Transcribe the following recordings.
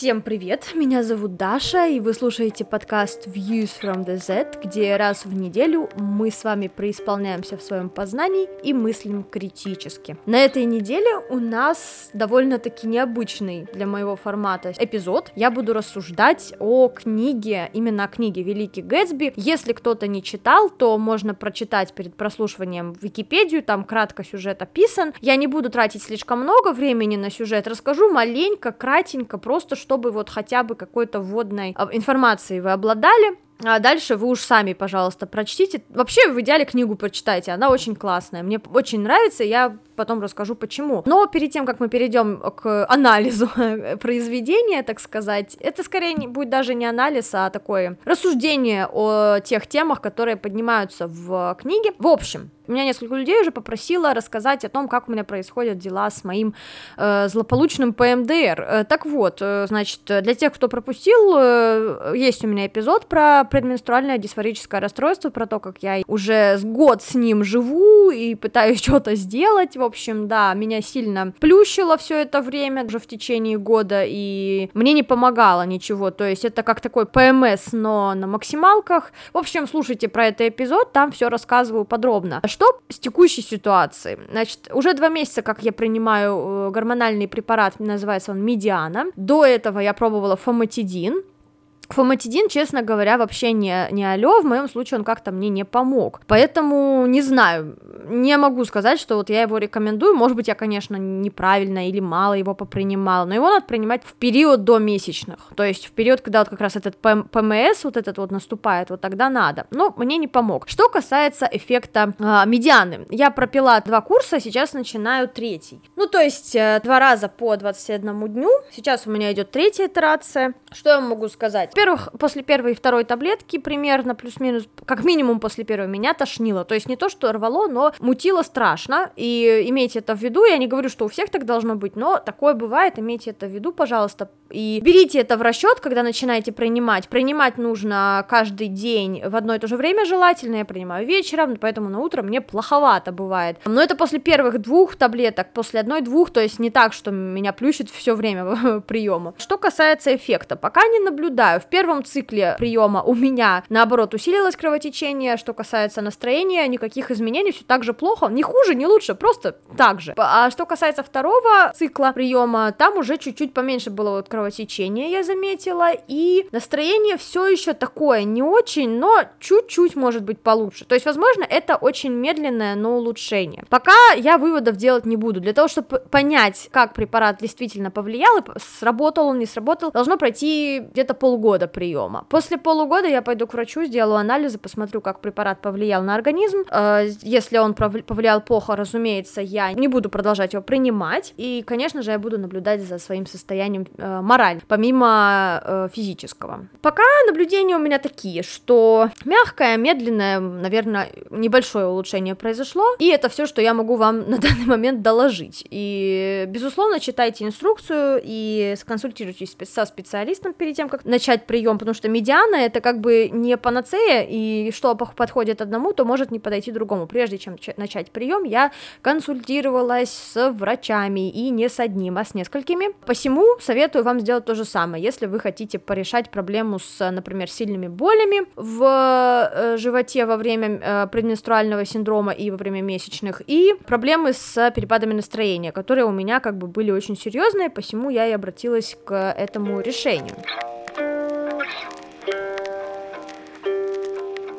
Всем привет, меня зовут Даша, и вы слушаете подкаст Views from the Z, где раз в неделю мы с вами преисполняемся в своем познании и мыслим критически. На этой неделе у нас довольно-таки необычный для моего формата эпизод. Я буду рассуждать о книге, именно о книге Великий Гэтсби. Если кто-то не читал, то можно прочитать перед прослушиванием Википедию, там кратко сюжет описан. Я не буду тратить слишком много времени на сюжет, расскажу маленько, кратенько, просто просто чтобы вот хотя бы какой-то вводной а, информацией вы обладали. А дальше вы уж сами, пожалуйста, прочтите. Вообще, в идеале книгу прочитайте, она очень классная. Мне очень нравится, я потом расскажу почему. Но перед тем, как мы перейдем к анализу произведения, так сказать, это скорее не, будет даже не анализ, а такое рассуждение о тех темах, которые поднимаются в книге. В общем, меня несколько людей уже попросило рассказать о том, как у меня происходят дела с моим э, злополучным ПМДР. Э, так вот, э, значит, для тех, кто пропустил, э, есть у меня эпизод про предменструальное дисфорическое расстройство, про то, как я уже год с ним живу и пытаюсь что-то сделать. В общем, да, меня сильно плющило все это время, уже в течение года, и мне не помогало ничего. То есть это как такой ПМС, но на максималках. В общем, слушайте про этот эпизод, там все рассказываю подробно. Что с текущей ситуацией? Значит, уже два месяца, как я принимаю э, гормональный препарат, называется он Медиана. До этого я пробовала фоматидин, Фоматидин, честно говоря, вообще не, не алё, в моем случае он как-то мне не помог. Поэтому, не знаю, не могу сказать, что вот я его рекомендую. Может быть, я, конечно, неправильно или мало его попринимала, но его надо принимать в период до месячных. То есть в период, когда вот как раз этот ПМС вот этот вот наступает, вот тогда надо. Но мне не помог. Что касается эффекта э, медианы. Я пропила два курса, сейчас начинаю третий. Ну, то есть э, два раза по 21 дню. Сейчас у меня идет третья итерация. Что я могу сказать? Во-первых, после первой и второй таблетки примерно плюс-минус, как минимум после первой, меня тошнило. То есть не то, что рвало, но мутило страшно. И имейте это в виду. Я не говорю, что у всех так должно быть, но такое бывает. Имейте это в виду, пожалуйста. И берите это в расчет, когда начинаете принимать. Принимать нужно каждый день в одно и то же время желательно. Я принимаю вечером, поэтому на утро мне плоховато бывает. Но это после первых двух таблеток, после одной-двух, то есть не так, что меня плющит все время приема. Что касается эффекта, пока не наблюдаю. В первом цикле приема у меня, наоборот, усилилось кровотечение, что касается настроения, никаких изменений, все так же плохо, не хуже, не лучше, просто так же. А что касается второго цикла приема, там уже чуть-чуть поменьше было вот кровотечения, я заметила, и настроение все еще такое, не очень, но чуть-чуть может быть получше. То есть, возможно, это очень медленное, но улучшение. Пока я выводов делать не буду. Для того, чтобы понять, как препарат действительно повлиял, и сработал он, не сработал, должно пройти где-то полгода полугода приема. После полугода я пойду к врачу, сделаю анализы, посмотрю, как препарат повлиял на организм. Э, если он повлиял плохо, разумеется, я не буду продолжать его принимать. И, конечно же, я буду наблюдать за своим состоянием э, морально, помимо э, физического. Пока наблюдения у меня такие, что мягкое, медленное, наверное, небольшое улучшение произошло. И это все, что я могу вам на данный момент доложить. И, безусловно, читайте инструкцию и сконсультируйтесь со специалистом перед тем, как начать прием, потому что медиана это как бы не панацея, и что подходит одному, то может не подойти другому. Прежде чем начать прием, я консультировалась с врачами, и не с одним, а с несколькими. Посему советую вам сделать то же самое, если вы хотите порешать проблему с, например, сильными болями в э, животе во время э, предменструального синдрома и во время месячных, и проблемы с перепадами настроения, которые у меня как бы были очень серьезные, посему я и обратилась к этому решению.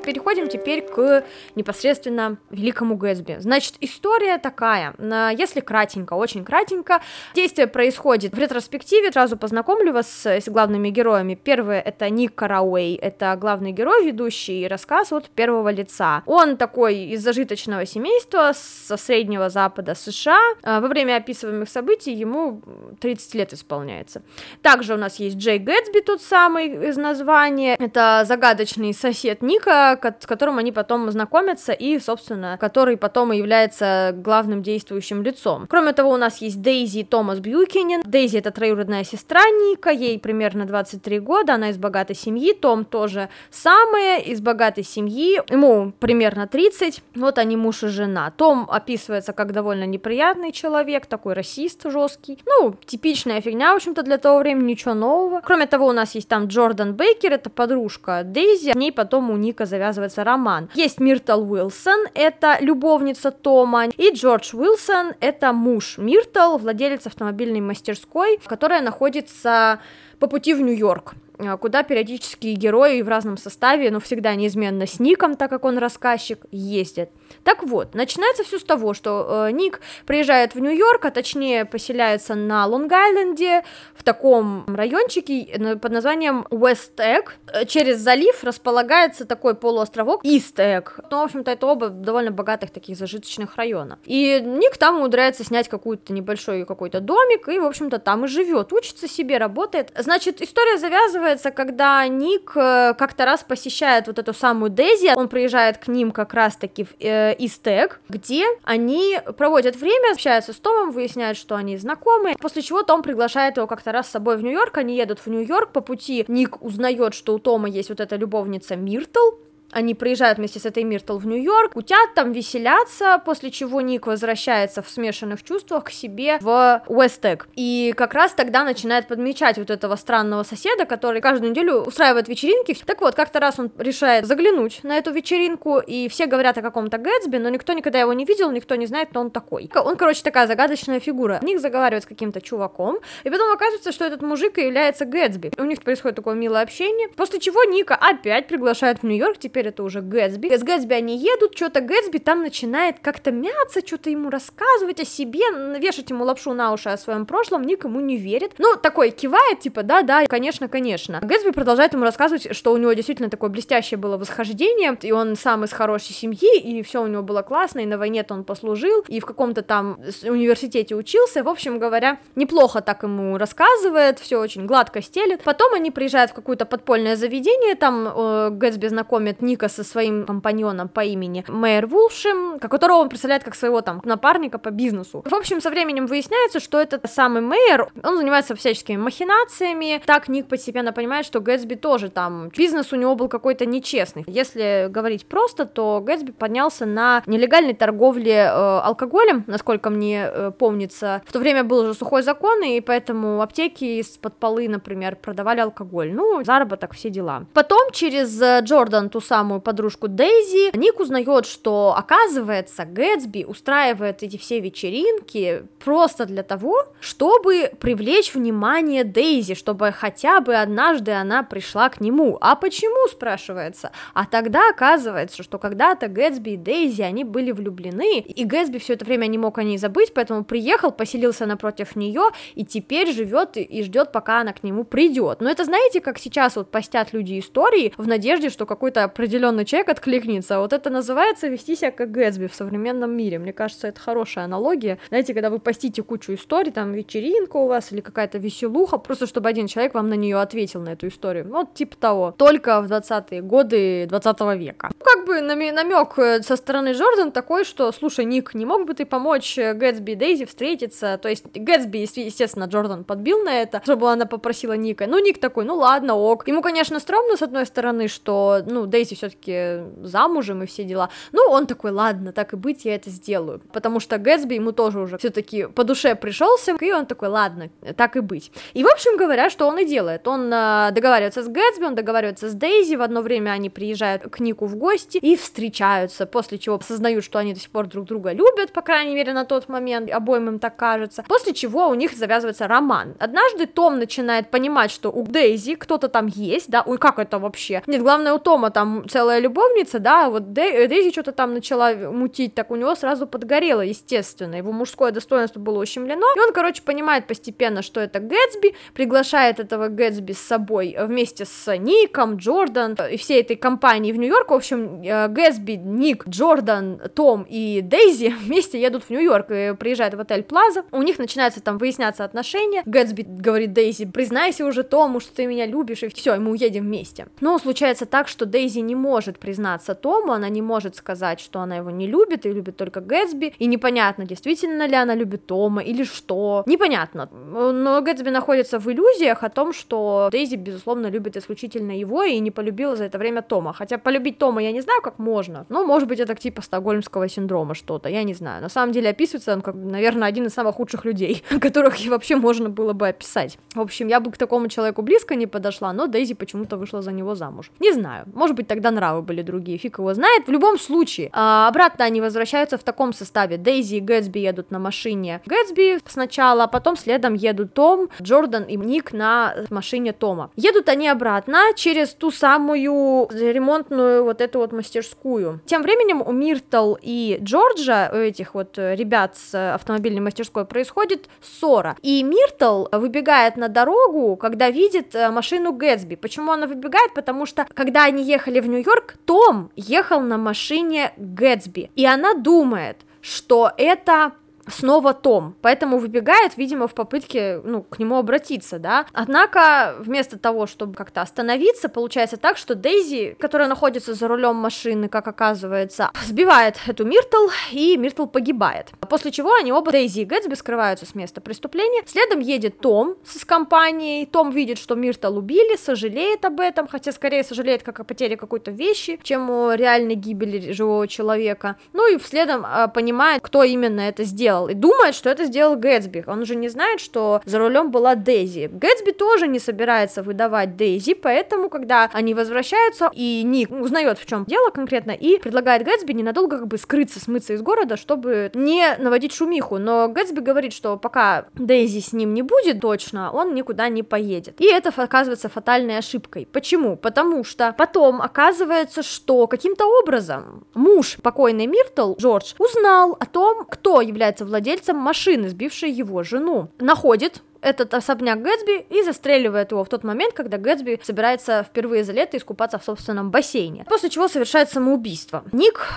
Переходим теперь к непосредственно Великому Гэтсби. Значит, история такая, если кратенько, очень кратенько, действие происходит в ретроспективе, сразу познакомлю вас с, с главными героями. Первый это Ник Карауэй, это главный герой, ведущий рассказ от первого лица. Он такой из зажиточного семейства со среднего запада США. А, во время описываемых событий ему 30 лет исполняется. Также у нас есть Джей Гэтсби, тот самый из названия. Это загадочный сосед Ника, с которым они потом знакомятся и, собственно, который потом и является главным действующим лицом. Кроме того, у нас есть Дейзи и Томас Бьюкинин. Дейзи это троюродная сестра Ника, ей примерно 23 года, она из богатой семьи, Том тоже самое, из богатой семьи, ему примерно 30, вот они муж и жена. Том описывается как довольно неприятный человек, такой расист жесткий, ну, типичная фигня, в общем-то, для того времени, ничего нового. Кроме того, у нас есть там Джордан Бейкер, это подружка Дейзи, с ней потом у Ника завязывается роман. Есть Миртл Уилсон, это любовница Тома, и Джордж Уилсон, это муж Миртл, владелец автомобильной мастерской, которая находится по пути в Нью-Йорк. Э, куда периодически герои в разном составе, но всегда неизменно с Ником, так как он рассказчик, ездят. Так вот, начинается все с того, что э, Ник приезжает в Нью-Йорк, а точнее поселяется на Лонг-Айленде, в таком райончике под названием Уэст-Эг. Э, через залив располагается такой полуостровок Ист-Эг. Ну, в общем-то, это оба довольно богатых таких зажиточных района. И Ник там умудряется снять какой-то небольшой какой-то домик, и, в общем-то, там и живет, учится себе, работает. Значит, история завязывается когда Ник э, как-то раз посещает вот эту самую Дейзи, он приезжает к ним как раз-таки в э, Истек, где они проводят время, общаются с Томом, выясняют, что они знакомы, после чего Том приглашает его как-то раз с собой в Нью-Йорк, они едут в Нью-Йорк, по пути Ник узнает, что у Тома есть вот эта любовница Миртл, они приезжают вместе с этой Миртл в Нью-Йорк, кутят там, веселятся, после чего Ник возвращается в смешанных чувствах к себе в Уэстек. И как раз тогда начинает подмечать вот этого странного соседа, который каждую неделю устраивает вечеринки. Так вот, как-то раз он решает заглянуть на эту вечеринку, и все говорят о каком-то Гэтсби, но никто никогда его не видел, никто не знает, кто он такой. Он, короче, такая загадочная фигура. Ник заговаривает с каким-то чуваком, и потом оказывается, что этот мужик и является Гэтсби. У них происходит такое милое общение, после чего Ника опять приглашают в Нью-Йорк, теперь теперь это уже Гэтсби. С Гэтсби они едут, что-то Гэтсби там начинает как-то мяться, что-то ему рассказывать о себе, вешать ему лапшу на уши о своем прошлом, никому не верит. Ну, такой кивает, типа, да-да, конечно, конечно. Гэтсби продолжает ему рассказывать, что у него действительно такое блестящее было восхождение, и он сам из хорошей семьи, и все у него было классно, и на войне-то он послужил, и в каком-то там университете учился, в общем говоря, неплохо так ему рассказывает, все очень гладко стелит. Потом они приезжают в какое-то подпольное заведение, там э, Гэтсби знакомит Ника со своим компаньоном по имени Мэйр Вулшем, которого он представляет как своего там напарника по бизнесу. В общем, со временем выясняется, что этот самый Мэйр, он занимается всяческими махинациями. Так Ник постепенно понимает, что Гэтсби тоже там, бизнес у него был какой-то нечестный. Если говорить просто, то Гэтсби поднялся на нелегальной торговле э, алкоголем, насколько мне э, помнится. В то время был уже сухой закон, и поэтому аптеки из-под полы, например, продавали алкоголь. Ну, заработок, все дела. Потом через э, Джордан, ту самую подружку Дейзи, Ник узнает, что, оказывается, Гэтсби устраивает эти все вечеринки просто для того, чтобы привлечь внимание Дейзи, чтобы хотя бы однажды она пришла к нему. А почему, спрашивается? А тогда оказывается, что когда-то Гэтсби и Дейзи, они были влюблены, и Гэтсби все это время не мог о ней забыть, поэтому приехал, поселился напротив нее, и теперь живет и ждет, пока она к нему придет. Но это знаете, как сейчас вот постят люди истории в надежде, что какой-то определенный человек откликнется. Вот это называется вести себя как Гэтсби в современном мире. Мне кажется, это хорошая аналогия. Знаете, когда вы постите кучу историй, там вечеринка у вас или какая-то веселуха, просто чтобы один человек вам на нее ответил, на эту историю. Вот типа того. Только в 20-е годы 20 века. Ну, как бы намек э, со стороны Джордан такой, что, слушай, Ник, не мог бы ты помочь э, Гэтсби и Дейзи встретиться? То есть Гэтсби, естественно, Джордан подбил на это, чтобы она попросила Ника. Ну, Ник такой, ну ладно, ок. Ему, конечно, стрёмно, с одной стороны, что, ну, Дейзи все-таки замужем и все дела. Ну, он такой, ладно, так и быть, я это сделаю. Потому что Гэтсби ему тоже уже все-таки по душе пришелся, и он такой, ладно, так и быть. И, в общем говоря, что он и делает. Он э, договаривается с Гэтсби, он договаривается с Дейзи, в одно время они приезжают к Нику в гости и встречаются, после чего осознают, что они до сих пор друг друга любят, по крайней мере, на тот момент, обоим им так кажется, после чего у них завязывается роман. Однажды Том начинает понимать, что у Дейзи кто-то там есть, да, ой, как это вообще? Нет, главное, у Тома там целая любовница, да, вот Дейзи что-то там начала мутить, так у него сразу подгорело, естественно, его мужское достоинство было ущемлено, и он, короче, понимает постепенно, что это Гэтсби, приглашает этого Гэтсби с собой вместе с Ником, Джордан и всей этой компанией в Нью-Йорк, в общем, э, Гэтсби, Ник, Джордан, Том и Дейзи вместе едут в Нью-Йорк и приезжают в отель Плаза, у них начинается там выясняться отношения, Гэтсби говорит Дейзи, признайся уже Тому, что ты меня любишь, и все, и мы уедем вместе. Но случается так, что Дейзи не не может признаться Тому, она не может сказать, что она его не любит и любит только Гэтсби, и непонятно, действительно ли она любит Тома или что, непонятно. Но Гэтсби находится в иллюзиях о том, что Дейзи, безусловно, любит исключительно его и не полюбила за это время Тома, хотя полюбить Тома я не знаю, как можно, но, может быть, это типа стокгольмского синдрома что-то, я не знаю. На самом деле описывается он как, наверное, один из самых худших людей, которых вообще можно было бы описать. В общем, я бы к такому человеку близко не подошла, но Дейзи почему-то вышла за него замуж. Не знаю, может быть, тогда нравы были другие, фиг его знает. В любом случае, а, обратно они возвращаются в таком составе. Дейзи и Гэтсби едут на машине Гэтсби сначала, а потом следом едут Том, Джордан и Ник на машине Тома. Едут они обратно через ту самую ремонтную вот эту вот мастерскую. Тем временем у Миртл и Джорджа, у этих вот ребят с автомобильной мастерской, происходит ссора. И Миртл выбегает на дорогу, когда видит э, машину Гэтсби. Почему она выбегает? Потому что, когда они ехали в Нью-Йорк, Том ехал на машине Гэтсби. И она думает, что это снова Том, поэтому выбегает, видимо, в попытке, ну, к нему обратиться, да. Однако, вместо того, чтобы как-то остановиться, получается так, что Дейзи, которая находится за рулем машины, как оказывается, сбивает эту Миртл, и Миртл погибает. После чего они оба, Дейзи и Гэтсби, скрываются с места преступления. Следом едет Том с компанией. Том видит, что Миртл убили, сожалеет об этом, хотя скорее сожалеет как о потере какой-то вещи, чем о реальной гибели живого человека. Ну и следом а, понимает, кто именно это сделал сделал, и думает, что это сделал Гэтсби. Он уже не знает, что за рулем была Дейзи. Гэтсби тоже не собирается выдавать Дейзи, поэтому, когда они возвращаются, и Ник узнает, в чем дело конкретно, и предлагает Гэтсби ненадолго как бы скрыться, смыться из города, чтобы не наводить шумиху. Но Гэтсби говорит, что пока Дейзи с ним не будет точно, он никуда не поедет. И это оказывается фатальной ошибкой. Почему? Потому что потом оказывается, что каким-то образом муж покойной Миртл, Джордж, узнал о том, кто является владельцем машины, сбившей его жену. Находит этот особняк Гэтсби и застреливает его в тот момент, когда Гэтсби собирается впервые за лето искупаться в собственном бассейне. После чего совершает самоубийство. Ник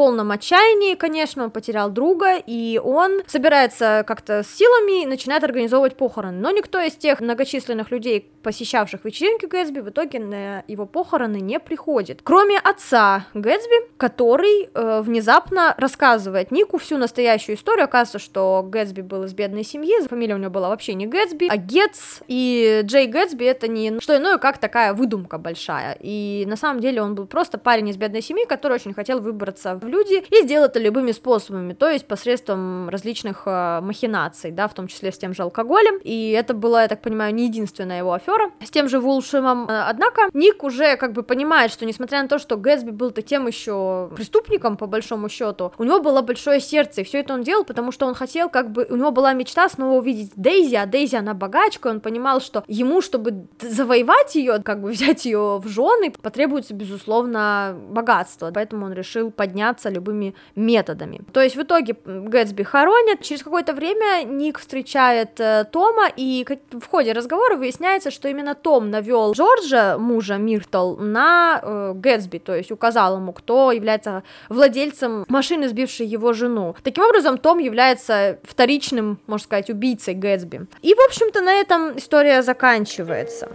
полном отчаянии, конечно, он потерял друга, и он собирается как-то с силами и начинает организовывать похороны. Но никто из тех многочисленных людей, посещавших вечеринки Гэтсби, в итоге на его похороны не приходит. Кроме отца Гэтсби, который э, внезапно рассказывает Нику всю настоящую историю. Оказывается, что Гэтсби был из бедной семьи, фамилия у него была вообще не Гэтсби, а Гетц, и Джей Гэтсби это не что иное, как такая выдумка большая. И на самом деле он был просто парень из бедной семьи, который очень хотел выбраться в люди и сделать это любыми способами, то есть посредством различных э, махинаций, да, в том числе с тем же алкоголем, и это была, я так понимаю, не единственная его афера с тем же Вулшемом, э, однако Ник уже как бы понимает, что несмотря на то, что Гэтсби был таким еще преступником, по большому счету, у него было большое сердце, и все это он делал, потому что он хотел, как бы, у него была мечта снова увидеть Дейзи, а Дейзи, она богачка, он понимал, что ему, чтобы завоевать ее, как бы взять ее в жены, потребуется, безусловно, богатство, поэтому он решил подняться любыми методами. То есть в итоге Гэтсби хоронят, через какое-то время Ник встречает э, Тома, и в ходе разговора выясняется, что именно Том навел Джорджа, мужа Миртл, на э, Гэтсби, то есть указал ему, кто является владельцем машины, сбившей его жену. Таким образом, Том является вторичным, можно сказать, убийцей Гэтсби. И, в общем-то, на этом история заканчивается.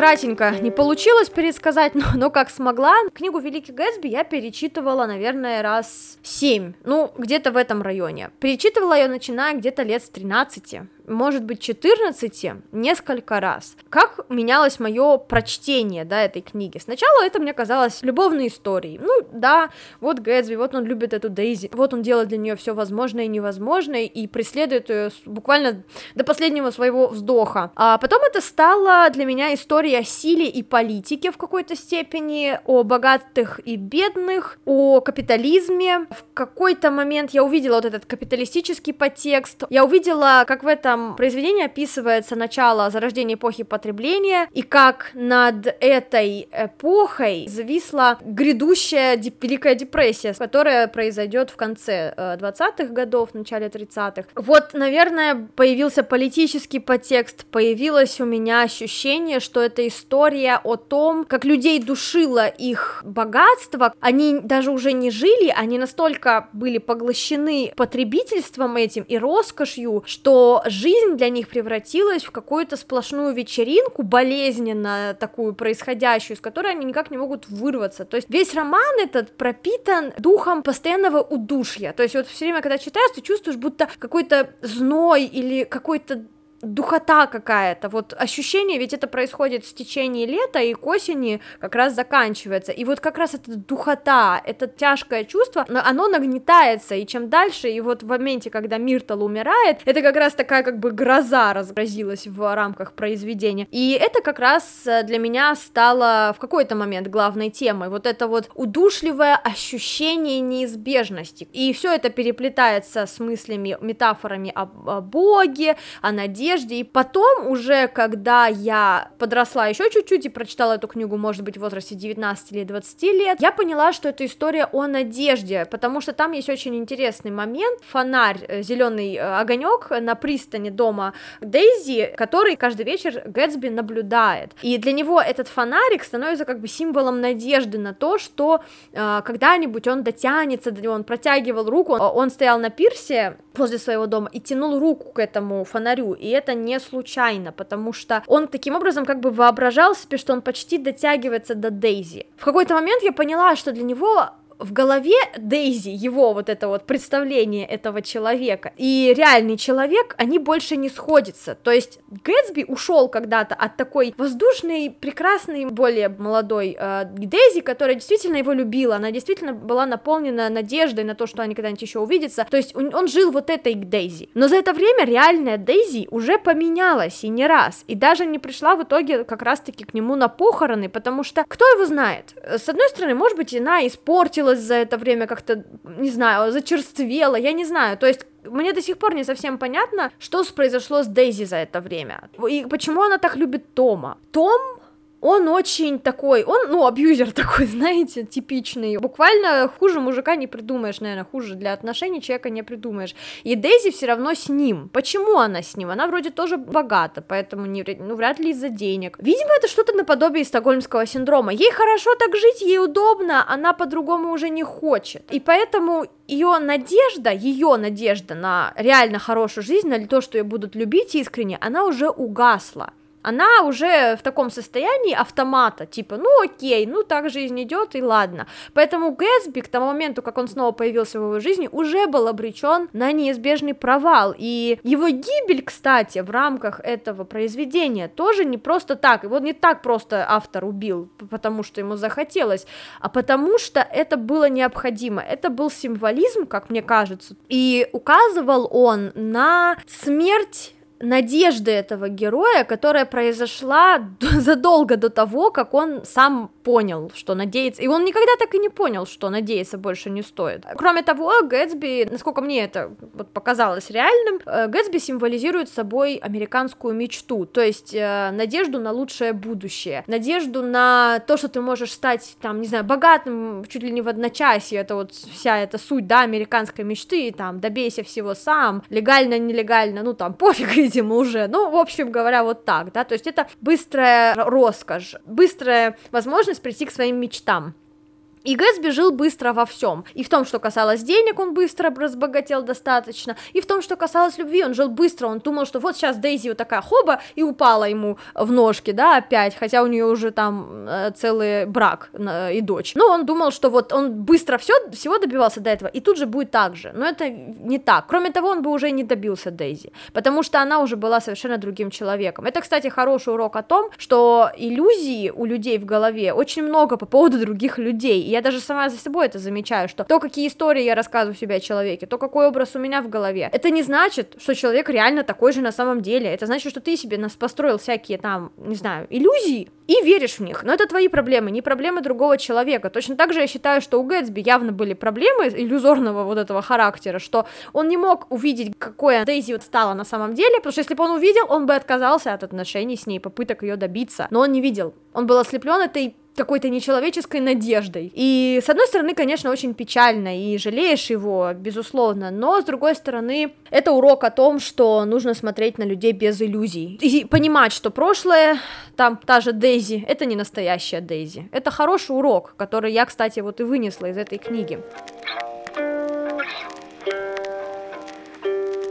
Кратенько не получилось пересказать, но, но как смогла. Книгу «Великий Гэтсби» я перечитывала, наверное, раз семь, ну, где-то в этом районе. Перечитывала ее, начиная где-то лет с 13 может быть, 14 несколько раз. Как менялось мое прочтение, да, этой книги? Сначала это мне казалось любовной историей. Ну, да, вот Гэтсби, вот он любит эту Дейзи, вот он делает для нее все возможное и невозможное и преследует ее буквально до последнего своего вздоха. А потом это стало для меня история о силе и политике в какой-то степени, о богатых и бедных, о капитализме. В какой-то момент я увидела вот этот капиталистический подтекст, я увидела, как в этом этом произведении описывается начало зарождения эпохи потребления и как над этой эпохой зависла грядущая Великая депрессия, которая произойдет в конце э, 20-х годов, в начале 30-х. Вот, наверное, появился политический подтекст, появилось у меня ощущение, что это история о том, как людей душило их богатство, они даже уже не жили, они настолько были поглощены потребительством этим и роскошью, что жить жизнь для них превратилась в какую-то сплошную вечеринку, болезненно такую происходящую, из которой они никак не могут вырваться. То есть весь роман этот пропитан духом постоянного удушья. То есть вот все время, когда читаешь, ты чувствуешь, будто какой-то зной или какой-то духота какая-то, вот ощущение, ведь это происходит в течение лета и к осени как раз заканчивается, и вот как раз эта духота, это тяжкое чувство, оно нагнетается, и чем дальше, и вот в моменте, когда Миртл умирает, это как раз такая как бы гроза разразилась в рамках произведения, и это как раз для меня стало в какой-то момент главной темой, вот это вот удушливое ощущение неизбежности, и все это переплетается с мыслями, метафорами о, о Боге, о надежде, одежде, и потом уже, когда я подросла еще чуть-чуть и прочитала эту книгу, может быть, в возрасте 19 или 20 лет, я поняла, что это история о надежде, потому что там есть очень интересный момент, фонарь, э, зеленый э, огонек на пристани дома Дейзи, который каждый вечер Гэтсби наблюдает, и для него этот фонарик становится как бы символом надежды на то, что э, когда-нибудь он дотянется он протягивал руку, он стоял на пирсе возле своего дома и тянул руку к этому фонарю, и это не случайно, потому что он таким образом как бы воображал себе, что он почти дотягивается до Дейзи. В какой-то момент я поняла, что для него в голове Дейзи, его вот это вот представление этого человека и реальный человек, они больше не сходятся. То есть Гэтсби ушел когда-то от такой воздушной, прекрасной, более молодой э, Дейзи, которая действительно его любила, она действительно была наполнена надеждой на то, что они когда-нибудь еще увидятся. То есть он, он жил вот этой Дейзи. Но за это время реальная Дейзи уже поменялась и не раз, и даже не пришла в итоге как раз-таки к нему на похороны, потому что кто его знает? С одной стороны, может быть, она испортила изменилась за это время как-то, не знаю, зачерствела, я не знаю, то есть мне до сих пор не совсем понятно, что произошло с Дейзи за это время. И почему она так любит Тома. Том он очень такой, он, ну, абьюзер такой, знаете, типичный. Буквально хуже мужика не придумаешь, наверное, хуже для отношений человека не придумаешь. И Дейзи все равно с ним. Почему она с ним? Она вроде тоже богата, поэтому не, ну, вряд ли из-за денег. Видимо, это что-то наподобие стокгольмского синдрома. Ей хорошо так жить, ей удобно, она по-другому уже не хочет. И поэтому ее надежда, ее надежда на реально хорошую жизнь, на то, что ее будут любить искренне, она уже угасла она уже в таком состоянии автомата, типа, ну окей, ну так жизнь идет и ладно. Поэтому Гэтсби к тому моменту, как он снова появился в его жизни, уже был обречен на неизбежный провал. И его гибель, кстати, в рамках этого произведения тоже не просто так. Его не так просто автор убил, потому что ему захотелось, а потому что это было необходимо. Это был символизм, как мне кажется. И указывал он на смерть надежды этого героя, которая произошла задолго до того, как он сам понял, что надеяться, и он никогда так и не понял, что надеяться больше не стоит. Кроме того, Гэтсби, насколько мне это вот показалось реальным, э, Гэтсби символизирует собой американскую мечту, то есть э, надежду на лучшее будущее, надежду на то, что ты можешь стать, там, не знаю, богатым чуть ли не в одночасье, это вот вся эта суть, да, американской мечты, там, добейся всего сам, легально, нелегально, ну, там, пофиг, видимо, уже, ну, в общем говоря, вот так, да, то есть это быстрая роскошь, быстрая возможность прийти к своим мечтам. И Гэтсби жил быстро во всем. И в том, что касалось денег, он быстро разбогател достаточно. И в том, что касалось любви, он жил быстро. Он думал, что вот сейчас Дейзи вот такая хоба и упала ему в ножки, да, опять. Хотя у нее уже там э, целый брак э, и дочь. Но он думал, что вот он быстро все, всего добивался до этого. И тут же будет так же. Но это не так. Кроме того, он бы уже не добился Дейзи. Потому что она уже была совершенно другим человеком. Это, кстати, хороший урок о том, что иллюзии у людей в голове очень много по поводу других людей я даже сама за собой это замечаю, что то, какие истории я рассказываю себе о человеке, то, какой образ у меня в голове, это не значит, что человек реально такой же на самом деле. Это значит, что ты себе нас построил всякие там, не знаю, иллюзии и веришь в них. Но это твои проблемы, не проблемы другого человека. Точно так же я считаю, что у Гэтсби явно были проблемы иллюзорного вот этого характера, что он не мог увидеть, какое Дейзи вот стала на самом деле, потому что если бы он увидел, он бы отказался от отношений с ней, попыток ее добиться. Но он не видел. Он был ослеплен этой какой-то нечеловеческой надеждой. И, с одной стороны, конечно, очень печально, и жалеешь его, безусловно, но, с другой стороны, это урок о том, что нужно смотреть на людей без иллюзий. И понимать, что прошлое, там та же Дейзи, это не настоящая Дейзи. Это хороший урок, который я, кстати, вот и вынесла из этой книги.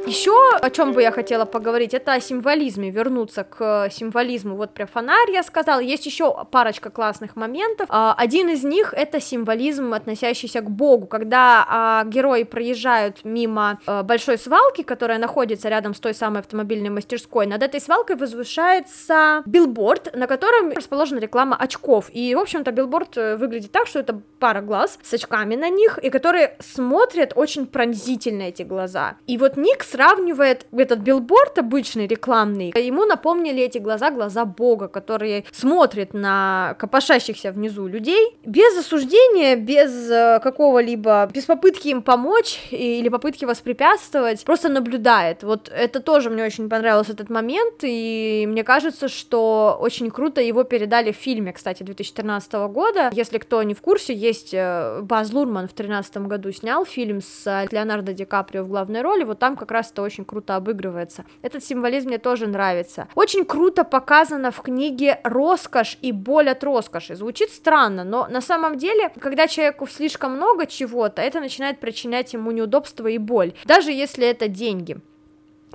Еще о чем бы я хотела поговорить, это о символизме, вернуться к символизму. Вот про фонарь я сказала, есть еще парочка классных моментов. А, один из них это символизм, относящийся к Богу, когда а, герои проезжают мимо а, большой свалки, которая находится рядом с той самой автомобильной мастерской. Над этой свалкой возвышается билборд, на котором расположена реклама очков. И, в общем-то, билборд э, выглядит так, что это пара глаз с очками на них, и которые смотрят очень пронзительно эти глаза. И вот Ник сравнивает этот билборд обычный рекламный, ему напомнили эти глаза глаза Бога, которые смотрят на копошащихся внизу людей без осуждения, без э, какого-либо, без попытки им помочь или попытки воспрепятствовать, просто наблюдает. Вот это тоже мне очень понравился этот момент, и мне кажется, что очень круто его передали в фильме, кстати, 2013 года. Если кто не в курсе, есть э, Баз Лурман в 2013 году снял фильм с Леонардо Ди Каприо в главной роли, вот там как раз это очень круто обыгрывается. Этот символизм мне тоже нравится. Очень круто показано в книге роскошь и боль от роскоши. Звучит странно, но на самом деле, когда человеку слишком много чего-то, это начинает причинять ему неудобства и боль, даже если это деньги.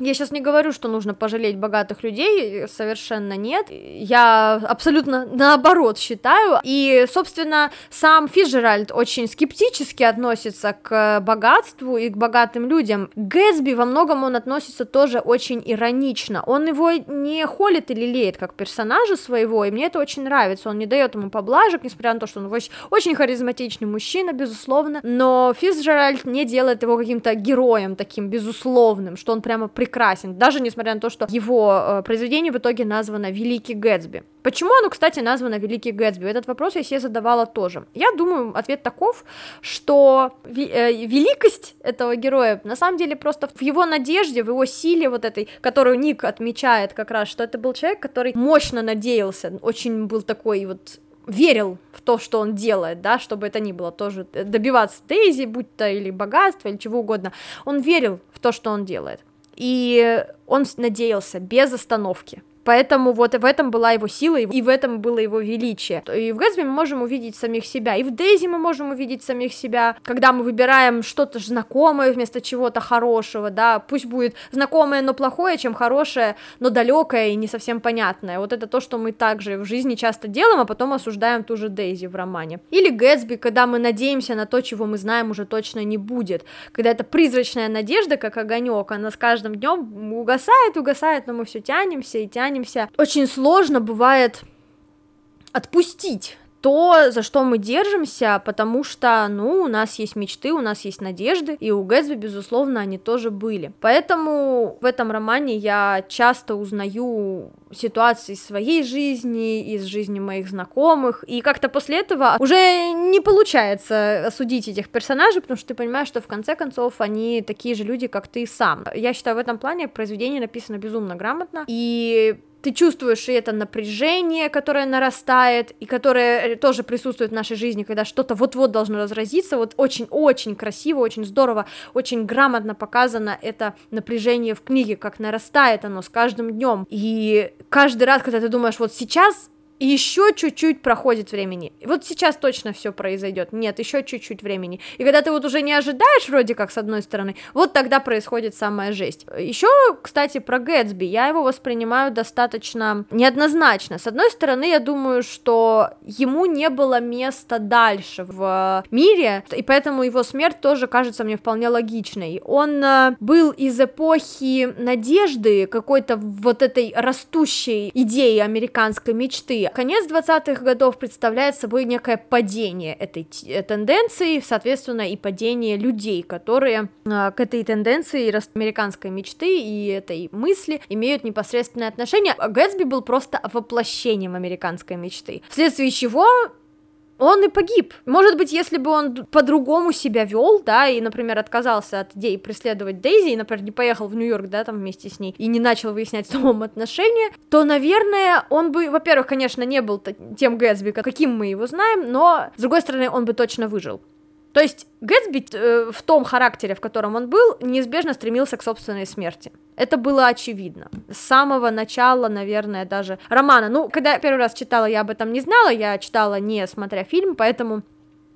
Я сейчас не говорю, что нужно пожалеть богатых людей, совершенно нет. Я абсолютно наоборот считаю. И, собственно, сам Фиджеральд очень скептически относится к богатству и к богатым людям. Гэтсби во многом он относится тоже очень иронично. Он его не холит или леет как персонажа своего, и мне это очень нравится. Он не дает ему поблажек, несмотря на то, что он очень харизматичный мужчина, безусловно. Но Фиджеральд не делает его каким-то героем таким безусловным, что он прямо прекрасен, даже несмотря на то, что его э, произведение в итоге названо «Великий Гэтсби». Почему оно, кстати, названо «Великий Гэтсби»? Этот вопрос я себе задавала тоже. Я думаю, ответ таков, что э, великость этого героя на самом деле просто в его надежде, в его силе вот этой, которую Ник отмечает как раз, что это был человек, который мощно надеялся, очень был такой вот верил в то, что он делает, да, чтобы это ни было тоже добиваться Дейзи, будь то или богатства, или чего угодно, он верил в то, что он делает. И он надеялся без остановки. Поэтому вот в этом была его сила, и в этом было его величие. И в Гэтсби мы можем увидеть самих себя, и в Дейзи мы можем увидеть самих себя, когда мы выбираем что-то знакомое вместо чего-то хорошего, да, пусть будет знакомое, но плохое, чем хорошее, но далекое и не совсем понятное. Вот это то, что мы также в жизни часто делаем, а потом осуждаем ту же Дейзи в романе. Или Гэтсби, когда мы надеемся на то, чего мы знаем уже точно не будет, когда это призрачная надежда, как огонек, она с каждым днем угасает, угасает, но мы все тянемся и тянемся тянемся. Очень сложно бывает отпустить то, за что мы держимся, потому что, ну, у нас есть мечты, у нас есть надежды, и у Гэтсби, безусловно, они тоже были. Поэтому в этом романе я часто узнаю ситуации из своей жизни, из жизни моих знакомых, и как-то после этого уже не получается осудить этих персонажей, потому что ты понимаешь, что в конце концов они такие же люди, как ты сам. Я считаю, в этом плане произведение написано безумно грамотно, и ты чувствуешь и это напряжение, которое нарастает, и которое тоже присутствует в нашей жизни, когда что-то вот-вот должно разразиться, вот очень-очень красиво, очень здорово, очень грамотно показано это напряжение в книге, как нарастает оно с каждым днем, и каждый раз, когда ты думаешь, вот сейчас еще чуть-чуть проходит времени. Вот сейчас точно все произойдет. Нет, еще чуть-чуть времени. И когда ты вот уже не ожидаешь, вроде как, с одной стороны, вот тогда происходит самая жесть. Еще, кстати, про Гэтсби. Я его воспринимаю достаточно неоднозначно. С одной стороны, я думаю, что ему не было места дальше в мире, и поэтому его смерть тоже кажется мне вполне логичной. Он э, был из эпохи надежды, какой-то вот этой растущей идеи американской мечты, Конец 20-х годов представляет собой некое падение этой э, тенденции, соответственно, и падение людей, которые э, к этой тенденции американской мечты и этой мысли имеют непосредственное отношение. Гэтсби был просто воплощением американской мечты, вследствие чего он и погиб. Может быть, если бы он по-другому себя вел, да, и, например, отказался от идеи преследовать Дейзи, и, например, не поехал в Нью-Йорк, да, там вместе с ней, и не начал выяснять с Томом отношения, то, наверное, он бы, во-первых, конечно, не был тем Гэтсби, каким мы его знаем, но, с другой стороны, он бы точно выжил. То есть Гэтсби э, в том характере, в котором он был, неизбежно стремился к собственной смерти. Это было очевидно. С самого начала, наверное, даже романа. Ну, когда я первый раз читала, я об этом не знала, я читала не смотря фильм, поэтому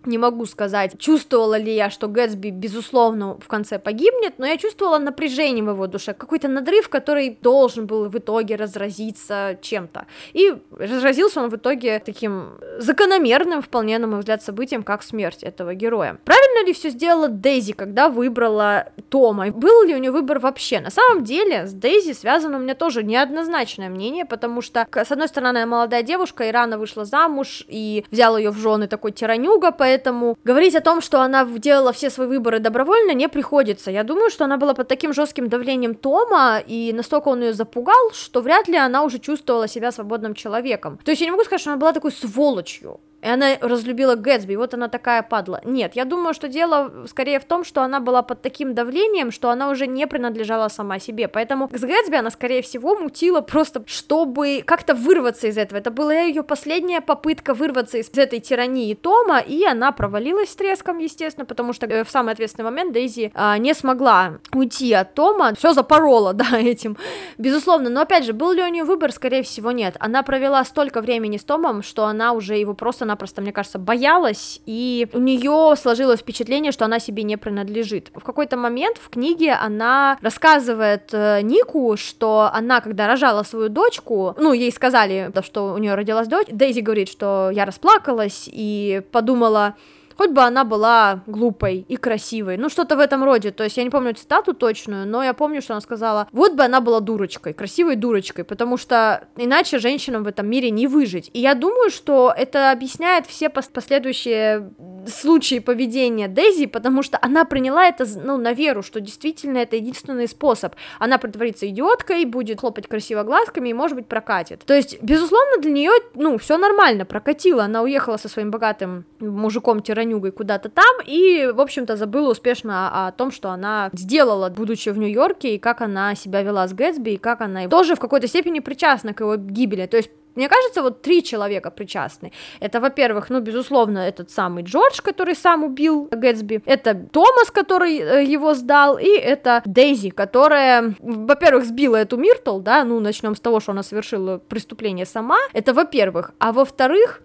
не могу сказать, чувствовала ли я, что Гэтсби, безусловно, в конце погибнет, но я чувствовала напряжение в его душе, какой-то надрыв, который должен был в итоге разразиться чем-то. И разразился он в итоге таким закономерным, вполне, на мой взгляд, событием, как смерть этого героя. Правильно ли все сделала Дейзи, когда выбрала Тома? Был ли у нее выбор вообще? На самом деле, с Дейзи связано у меня тоже неоднозначное мнение, потому что, с одной стороны, она молодая девушка и рано вышла замуж, и взял ее в жены такой тиранюга, поэтому поэтому говорить о том, что она делала все свои выборы добровольно, не приходится. Я думаю, что она была под таким жестким давлением Тома, и настолько он ее запугал, что вряд ли она уже чувствовала себя свободным человеком. То есть я не могу сказать, что она была такой сволочью. И она разлюбила Гэтсби, вот она такая падла. Нет, я думаю, что дело скорее в том, что она была под таким давлением, что она уже не принадлежала сама себе. Поэтому с Гэтсби она, скорее всего, мутила просто, чтобы как-то вырваться из этого. Это была ее последняя попытка вырваться из этой тирании Тома, и она провалилась с треском, естественно, потому что э, в самый ответственный момент Дейзи а, не смогла уйти от Тома, все запорола, да, этим, безусловно. Но опять же, был ли у нее выбор? Скорее всего, нет. Она провела столько времени с Томом, что она уже его просто просто мне кажется, боялась, и у нее сложилось впечатление, что она себе не принадлежит. В какой-то момент в книге она рассказывает э, Нику, что она, когда рожала свою дочку, ну, ей сказали, что у нее родилась дочь, Дейзи говорит, что я расплакалась и подумала, хоть бы она была глупой и красивой, ну что-то в этом роде, то есть я не помню цитату точную, но я помню, что она сказала, вот бы она была дурочкой, красивой дурочкой, потому что иначе женщинам в этом мире не выжить, и я думаю, что это объясняет все последующие случаи поведения Дейзи, потому что она приняла это, ну, на веру, что действительно это единственный способ, она притворится идиоткой, будет хлопать красиво глазками и, может быть, прокатит, то есть, безусловно, для нее, ну, все нормально, прокатила, она уехала со своим богатым мужиком тиранью Конюгой куда-то там, и, в общем-то, забыла успешно о том, что она сделала, будучи в Нью-Йорке, и как она себя вела с Гэтсби, и как она тоже в какой-то степени причастна к его гибели, то есть мне кажется, вот три человека причастны. Это, во-первых, ну, безусловно, этот самый Джордж, который сам убил Гэтсби, это Томас, который э, его сдал, и это Дейзи, которая, во-первых, сбила эту Миртл, да, ну, начнем с того, что она совершила преступление сама, это во-первых, а во-вторых,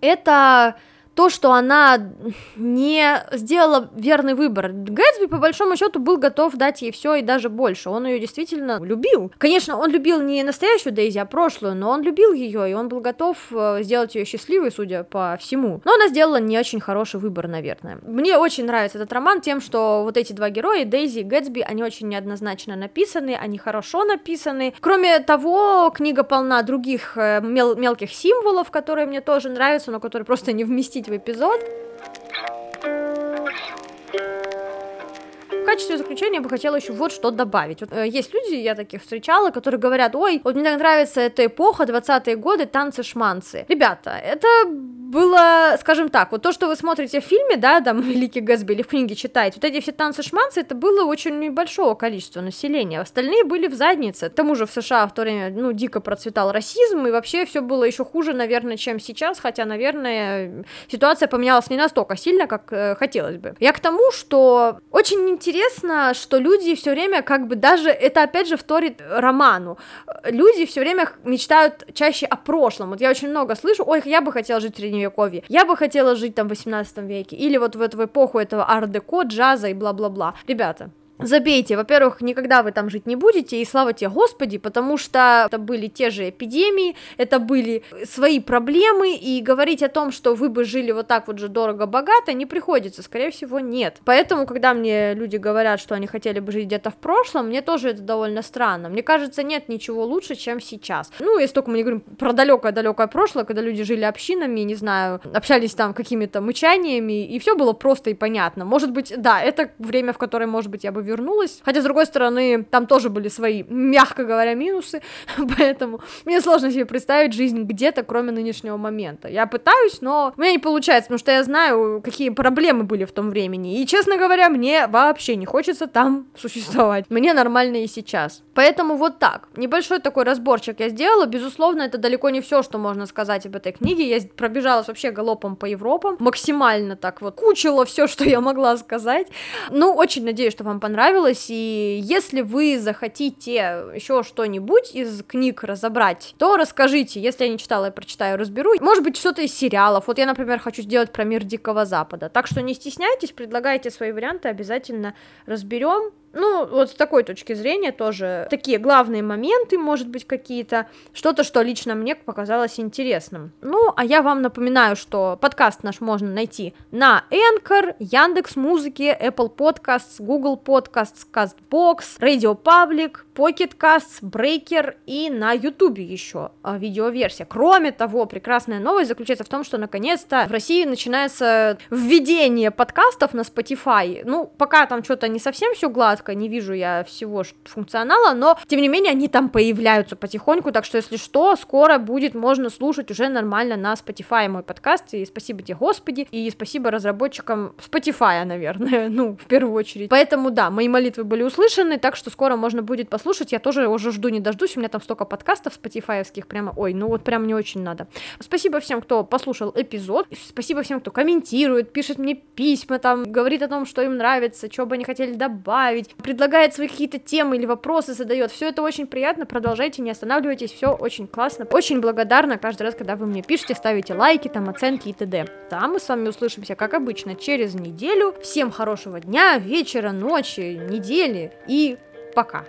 это то, что она не сделала верный выбор. Гэтсби, по большому счету, был готов дать ей все и даже больше. Он ее действительно любил. Конечно, он любил не настоящую Дейзи, а прошлую, но он любил ее, и он был готов э, сделать ее счастливой, судя по всему. Но она сделала не очень хороший выбор, наверное. Мне очень нравится этот роман тем, что вот эти два героя, Дейзи и Гэтсби, они очень неоднозначно написаны, они хорошо написаны. Кроме того, книга полна других э, мел мелких символов, которые мне тоже нравятся, но которые просто не вместить в эпизод. Качестве заключения я бы хотела еще вот что добавить. Вот, э, есть люди, я таких встречала, которые говорят, ой, вот мне так нравится эта эпоха, 20-е годы, танцы-шманцы. Ребята, это было, скажем так, вот то, что вы смотрите в фильме, да, там, Великий Гэтсби, или в книге читаете, вот эти все танцы-шманцы, это было очень небольшого количества населения, остальные были в заднице. К тому же в США в то время, ну, дико процветал расизм, и вообще все было еще хуже, наверное, чем сейчас, хотя, наверное, ситуация поменялась не настолько сильно, как э, хотелось бы. Я к тому, что очень интересно, что люди все время как бы даже, это опять же вторит роману, люди все время мечтают чаще о прошлом, вот я очень много слышу, ой, я бы хотела жить в средневековье. Я бы хотела жить там в 18 веке, или вот в эту эпоху этого ар-деко, джаза и бла-бла-бла. Ребята, Забейте, во-первых, никогда вы там жить не будете, и слава тебе Господи, потому что это были те же эпидемии, это были свои проблемы, и говорить о том, что вы бы жили вот так вот же дорого-богато, не приходится, скорее всего, нет. Поэтому, когда мне люди говорят, что они хотели бы жить где-то в прошлом, мне тоже это довольно странно. Мне кажется, нет ничего лучше, чем сейчас. Ну, если только мы не говорим про далекое-далекое прошлое, когда люди жили общинами, не знаю, общались там какими-то мычаниями, и все было просто и понятно. Может быть, да, это время, в которое, может быть, я бы вернулась. Хотя, с другой стороны, там тоже были свои, мягко говоря, минусы, поэтому мне сложно себе представить жизнь где-то, кроме нынешнего момента. Я пытаюсь, но у меня не получается, потому что я знаю, какие проблемы были в том времени. И, честно говоря, мне вообще не хочется там существовать. Мне нормально и сейчас. Поэтому вот так. Небольшой такой разборчик я сделала. Безусловно, это далеко не все, что можно сказать об этой книге. Я пробежалась вообще галопом по Европам. Максимально так вот кучила все, что я могла сказать. Ну, очень надеюсь, что вам понравилось понравилось, и если вы захотите еще что-нибудь из книг разобрать, то расскажите, если я не читала, я прочитаю, разберу. Может быть, что-то из сериалов. Вот я, например, хочу сделать про мир Дикого Запада. Так что не стесняйтесь, предлагайте свои варианты, обязательно разберем. Ну, вот с такой точки зрения тоже такие главные моменты, может быть, какие-то, что-то, что лично мне показалось интересным. Ну, а я вам напоминаю, что подкаст наш можно найти на Anchor, Яндекс Музыки, Apple Podcasts, Google Podcasts, CastBox, Radio Public, Pocket Casts, Breaker и на YouTube еще а, видеоверсия. Кроме того, прекрасная новость заключается в том, что наконец-то в России начинается введение подкастов на Spotify. Ну, пока там что-то не совсем все гладко, не вижу я всего функционала, но тем не менее они там появляются потихоньку, так что если что, скоро будет можно слушать уже нормально на Spotify мой подкаст, и спасибо тебе, Господи, и спасибо разработчикам Spotify, наверное, ну, в первую очередь. Поэтому, да, мои молитвы были услышаны, так что скоро можно будет послушать послушать, я тоже уже жду, не дождусь, у меня там столько подкастов спотифаевских, прямо, ой, ну вот прям мне очень надо. Спасибо всем, кто послушал эпизод, спасибо всем, кто комментирует, пишет мне письма, там, говорит о том, что им нравится, что бы они хотели добавить, предлагает свои какие-то темы или вопросы задает, все это очень приятно, продолжайте, не останавливайтесь, все очень классно, очень благодарна каждый раз, когда вы мне пишете, ставите лайки, там, оценки и т.д. Да, мы с вами услышимся, как обычно, через неделю. Всем хорошего дня, вечера, ночи, недели и пока.